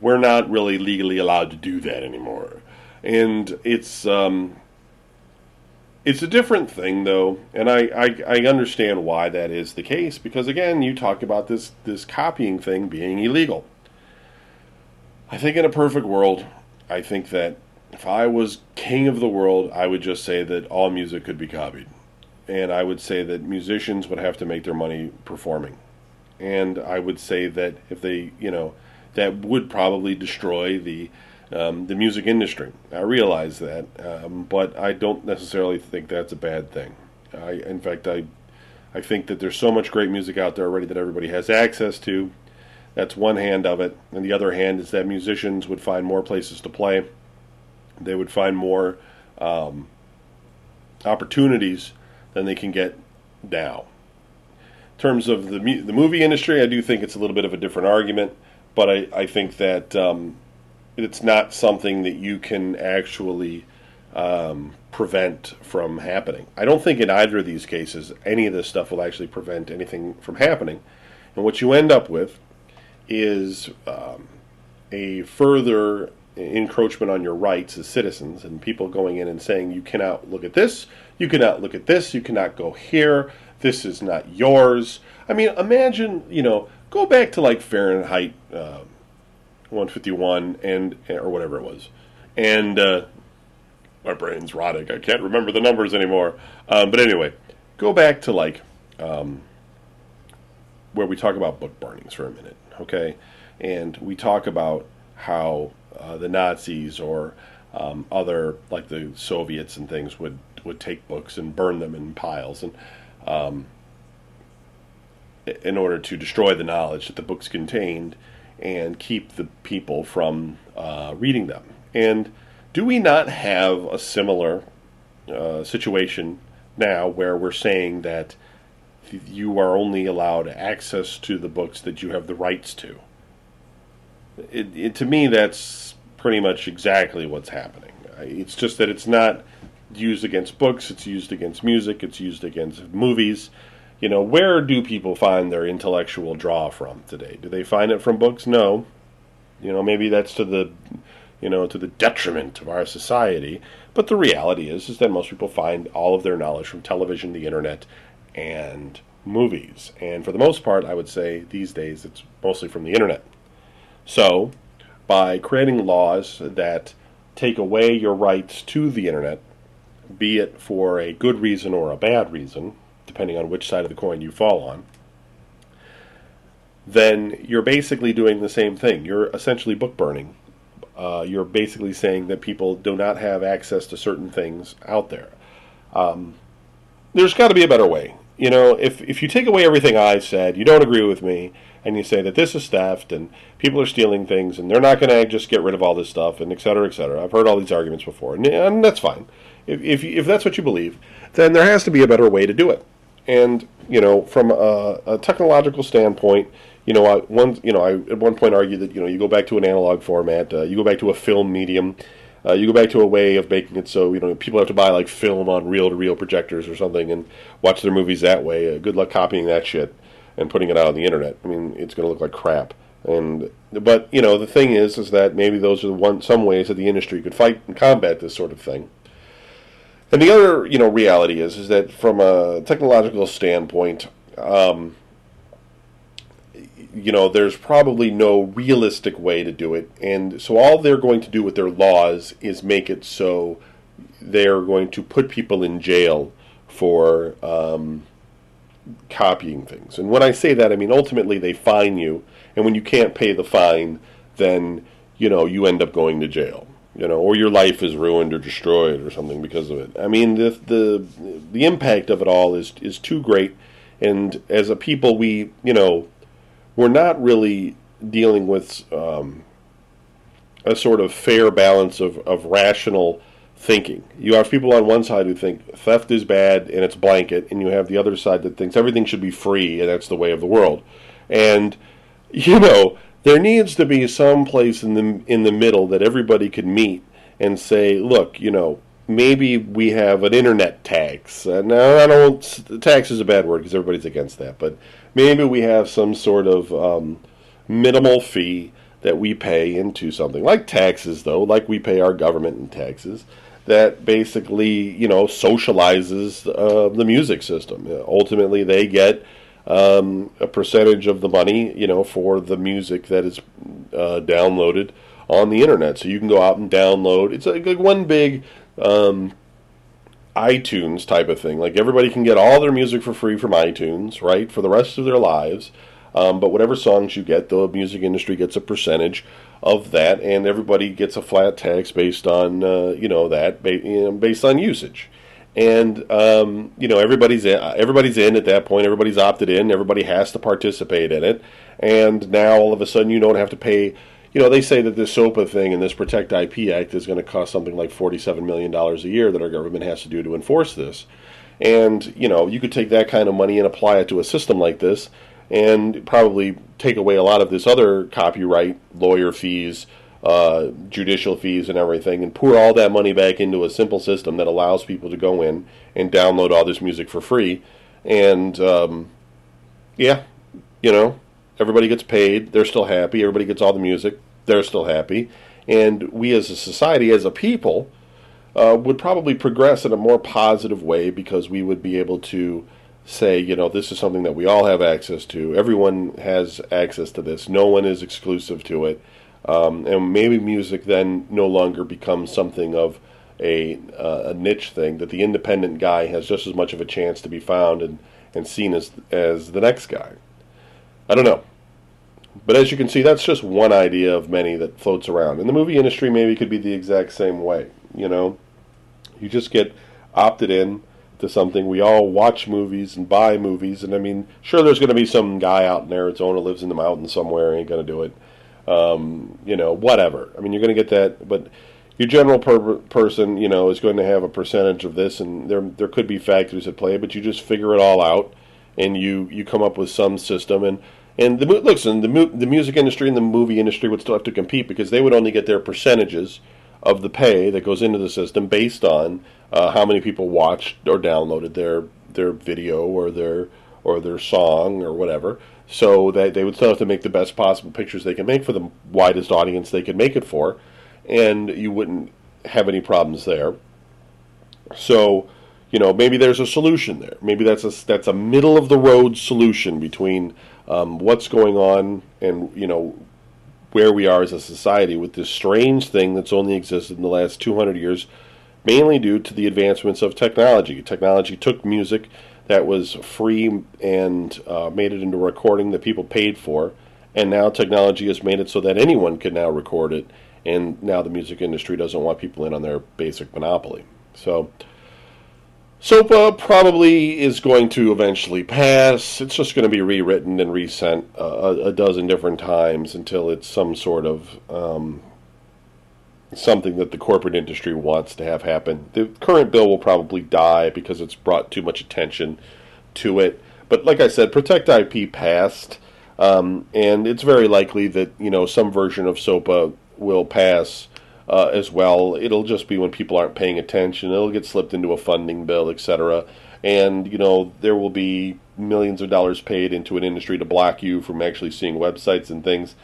we're not really legally allowed to do that anymore. And it's um, it's a different thing though, and I, I, I understand why that is the case because again, you talk about this this copying thing being illegal. I think in a perfect world, I think that if I was king of the world, I would just say that all music could be copied. And I would say that musicians would have to make their money performing. And I would say that if they, you know, that would probably destroy the um, the music industry. I realize that, um, but I don't necessarily think that's a bad thing. I, in fact, I I think that there's so much great music out there already that everybody has access to that's one hand of it. And the other hand is that musicians would find more places to play. They would find more um, opportunities than they can get now. In terms of the the movie industry, I do think it's a little bit of a different argument, but I, I think that um, it's not something that you can actually um, prevent from happening. I don't think in either of these cases any of this stuff will actually prevent anything from happening. And what you end up with is um, a further encroachment on your rights as citizens and people going in and saying you cannot look at this, you cannot look at this, you cannot go here, this is not yours. I mean, imagine, you know, go back to like Fahrenheit uh, 151 and or whatever it was. And uh, my brain's rotting. I can't remember the numbers anymore. Um, but anyway, go back to like um, where we talk about book burnings for a minute, okay? And we talk about how uh, the Nazis or um, other like the Soviets and things would would take books and burn them in piles and um, in order to destroy the knowledge that the books contained and keep the people from uh, reading them. And do we not have a similar uh, situation now where we're saying that you are only allowed access to the books that you have the rights to? It, it, to me, that's pretty much exactly what's happening. It's just that it's not used against books, it's used against music, it's used against movies. You know, where do people find their intellectual draw from today? Do they find it from books? No. You know, maybe that's to the you know, to the detriment of our society. But the reality is, is that most people find all of their knowledge from television, the internet, and movies. And for the most part, I would say these days it's mostly from the internet. So, by creating laws that take away your rights to the internet, be it for a good reason or a bad reason, depending on which side of the coin you fall on, then you're basically doing the same thing. You're essentially book burning uh, you're basically saying that people do not have access to certain things out there. Um, there's got to be a better way. You know, if if you take away everything I said, you don't agree with me, and you say that this is theft and people are stealing things and they're not going to just get rid of all this stuff and et cetera, et cetera. I've heard all these arguments before, and, and that's fine. If, if if that's what you believe, then there has to be a better way to do it. And you know, from a, a technological standpoint, you know, I, one, you know, I at one point argued that you know you go back to an analog format, uh, you go back to a film medium, uh, you go back to a way of making it so you know people have to buy like film on reel-to-reel projectors or something and watch their movies that way. Uh, good luck copying that shit and putting it out on the internet. I mean, it's going to look like crap. And but you know the thing is, is that maybe those are the one some ways that the industry could fight and combat this sort of thing. And the other, you know, reality is is that from a technological standpoint, um, you know, there's probably no realistic way to do it. And so all they're going to do with their laws is make it so they're going to put people in jail for um, copying things. And when I say that, I mean ultimately they fine you, and when you can't pay the fine, then you know you end up going to jail. You know, or your life is ruined or destroyed or something because of it. I mean, the the the impact of it all is is too great. And as a people, we you know we're not really dealing with um, a sort of fair balance of, of rational thinking. You have people on one side who think theft is bad and it's blanket, and you have the other side that thinks everything should be free and that's the way of the world. And you know, there needs to be some place in the in the middle that everybody could meet and say, look, you know, maybe we have an internet tax. Uh, now, I don't. Tax is a bad word because everybody's against that, but maybe we have some sort of um, minimal fee that we pay into something like taxes, though, like we pay our government in taxes. That basically, you know, socializes uh, the music system. ultimately, they get um, a percentage of the money, you know, for the music that is uh, downloaded on the internet. So you can go out and download. It's like one big um, iTunes type of thing. Like everybody can get all their music for free from iTunes, right, for the rest of their lives. Um, but whatever songs you get, the music industry gets a percentage of that, and everybody gets a flat tax based on uh, you know that based on usage. And um, you know everybody's in, everybody's in at that point. Everybody's opted in. Everybody has to participate in it. And now all of a sudden you don't have to pay you know, they say that this SOPA thing and this Protect IP Act is going to cost something like $47 million a year that our government has to do to enforce this. And, you know, you could take that kind of money and apply it to a system like this and probably take away a lot of this other copyright lawyer fees uh, judicial fees and everything, and pour all that money back into a simple system that allows people to go in and download all this music for free. And um, yeah, you know, everybody gets paid. They're still happy. Everybody gets all the music. They're still happy. And we as a society, as a people, uh, would probably progress in a more positive way because we would be able to say, you know, this is something that we all have access to. Everyone has access to this. No one is exclusive to it. Um, and maybe music then no longer becomes something of a, uh, a niche thing that the independent guy has just as much of a chance to be found and, and seen as as the next guy. I don't know. But as you can see, that's just one idea of many that floats around. And the movie industry maybe could be the exact same way. You know, you just get opted in to something. We all watch movies and buy movies, and I mean, sure, there's going to be some guy out in Arizona lives in the mountains somewhere, ain't going to do it. Um, you know, whatever. I mean, you're going to get that, but your general per- person, you know, is going to have a percentage of this, and there there could be factors at play, but you just figure it all out, and you you come up with some system and. And the listen, the mu- the music industry and the movie industry would still have to compete because they would only get their percentages of the pay that goes into the system based on uh, how many people watched or downloaded their their video or their or their song or whatever. So that they would still have to make the best possible pictures they can make for the widest audience they can make it for, and you wouldn't have any problems there. So, you know, maybe there's a solution there. Maybe that's a that's a middle of the road solution between um, what's going on and you know where we are as a society with this strange thing that's only existed in the last 200 years, mainly due to the advancements of technology. Technology took music that was free and uh, made it into a recording that people paid for, and now technology has made it so that anyone can now record it, and now the music industry doesn't want people in on their basic monopoly. So, SOPA probably is going to eventually pass. It's just going to be rewritten and resent uh, a, a, dozen different times until it's some sort of um, something that the corporate industry wants to have happen. The current bill will probably die because it's brought too much attention to it. But like I said, Protect IP passed, um, and it's very likely that you know some version of SOPA will pass uh, as well. It'll just be when people aren't paying attention. It'll get slipped into a funding bill, etc. And you know there will be millions of dollars paid into an industry to block you from actually seeing websites and things.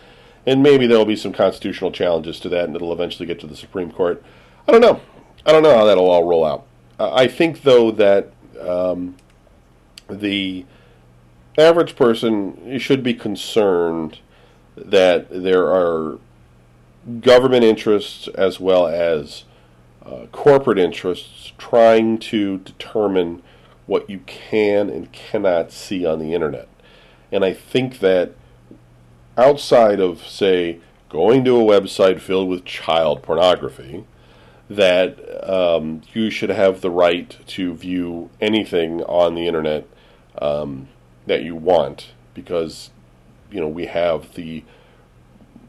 And maybe there will be some constitutional challenges to that, and it'll eventually get to the Supreme Court. I don't know. I don't know how that'll all roll out. I think though that um, the average person should be concerned that there are government interests as well as uh, corporate interests trying to determine what you can and cannot see on the internet. And I think that outside of, say, going to a website filled with child pornography, that um, you should have the right to view anything on the internet um, that you want because, you know, we have the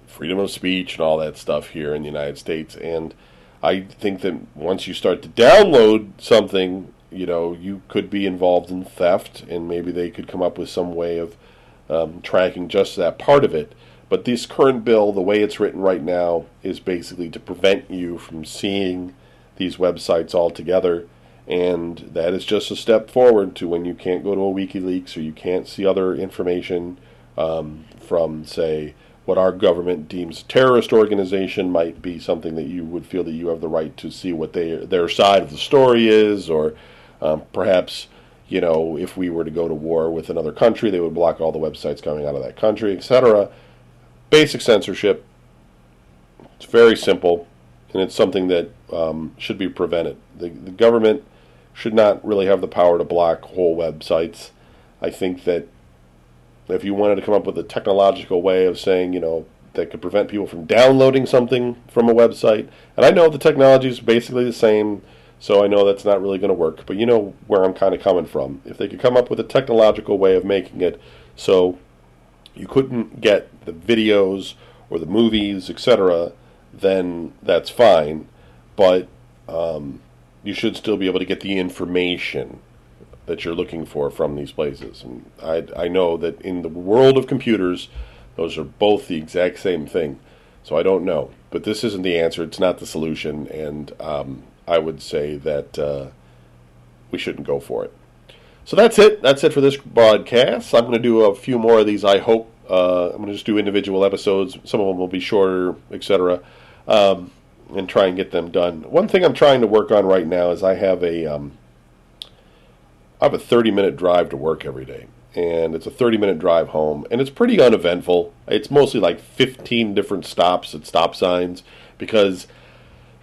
freedom of speech and all that stuff here in the United States. And I think that once you start to download something, you know, you could be involved in theft, and maybe they could come up with some way of um, tracking just that part of it. But this current bill, the way it's written right now, is basically to prevent you from seeing these websites altogether. And that is just a step forward to when you can't go to a WikiLeaks or you can't see other information um, from, say, what our government deems a terrorist organization might be something that you would feel that you have the right to see what they, their side of the story is, or um, perhaps, you know, if we were to go to war with another country, they would block all the websites coming out of that country, etc. Basic censorship. It's very simple, and it's something that um, should be prevented. The, the government should not really have the power to block whole websites. I think that if you wanted to come up with a technological way of saying, you know, that could prevent people from downloading something from a website, and I know the technology is basically the same, so I know that's not really going to work, but you know where I'm kind of coming from. If they could come up with a technological way of making it so you couldn't get the videos or the movies, etc., then that's fine, but um, you should still be able to get the information that you're looking for from these places. And I, I know that in the world of computers, those are both the exact same thing. So I don't know. but this isn't the answer. It's not the solution, and um, I would say that uh, we shouldn't go for it. So that's it. That's it for this broadcast. I'm going to do a few more of these. I hope. Uh, I'm going to just do individual episodes. Some of them will be shorter, etc., um, and try and get them done. One thing I'm trying to work on right now is I have a um, I have a 30 minute drive to work every day, and it's a 30 minute drive home, and it's pretty uneventful. It's mostly like 15 different stops at stop signs because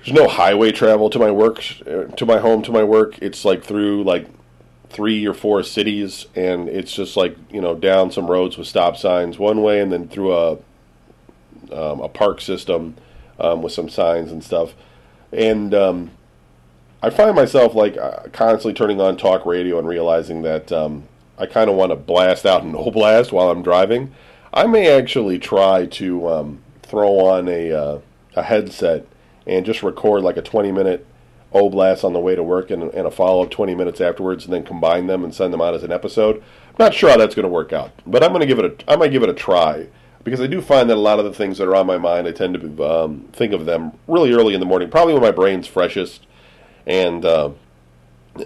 there's no highway travel to my work, to my home, to my work. It's like through like three or four cities, and it's just like you know down some roads with stop signs one way, and then through a um, a park system um, with some signs and stuff. And um, I find myself like uh, constantly turning on talk radio and realizing that um, I kind of want to blast out an old blast while I'm driving. I may actually try to um, throw on a uh, a headset and just record like a 20 minute oblast on the way to work and, and a follow up 20 minutes afterwards, and then combine them and send them out as an episode. I'm Not sure how that's going to work out, but I'm going to give it a I might give it a try because I do find that a lot of the things that are on my mind, I tend to um, think of them really early in the morning, probably when my brain's freshest, and uh,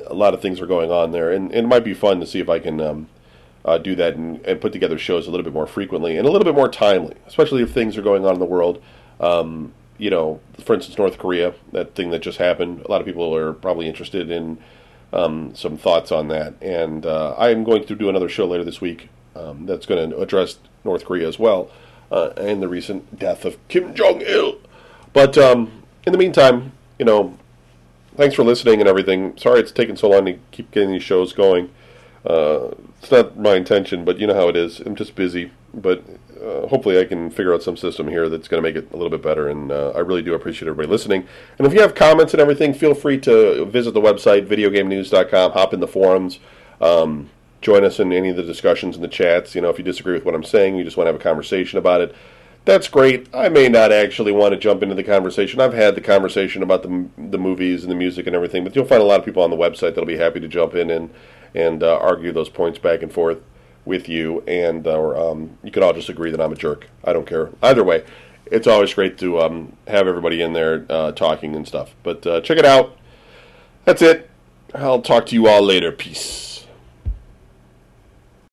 a lot of things are going on there, and, and, it might be fun to see if I can um, uh, do that and, and, put together shows a little bit more frequently and a little bit more timely, especially if things are going on in the world. Um, you know, for instance, North Korea, that thing that just happened. A lot of people are probably interested in um, some thoughts on that, and uh, I am going to do another show later this week um, that's going to address North Korea as well uh, and the recent death of Kim Jong Il. But um, in the meantime, you know, thanks for listening and everything. Sorry it's taken so long to keep getting these shows going. Uh, it's not my intention, but you know how it is. I'm just busy, but uh, hopefully I can figure out some system here that's going to make it a little bit better. And uh, I really do appreciate everybody listening. And if you have comments and everything, feel free to visit the website videogamenews.com, hop in the forums. Um, join us in any of the discussions in the chats. You know, if you disagree with what I'm saying, you just want to have a conversation about it. That's great. I may not actually want to jump into the conversation. I've had the conversation about the the movies and the music and everything, but you'll find a lot of people on the website that'll be happy to jump in and and uh, argue those points back and forth with you. And or um, you could all just agree that I'm a jerk. I don't care either way. It's always great to um, have everybody in there uh, talking and stuff. But uh, check it out. That's it. I'll talk to you all later. Peace.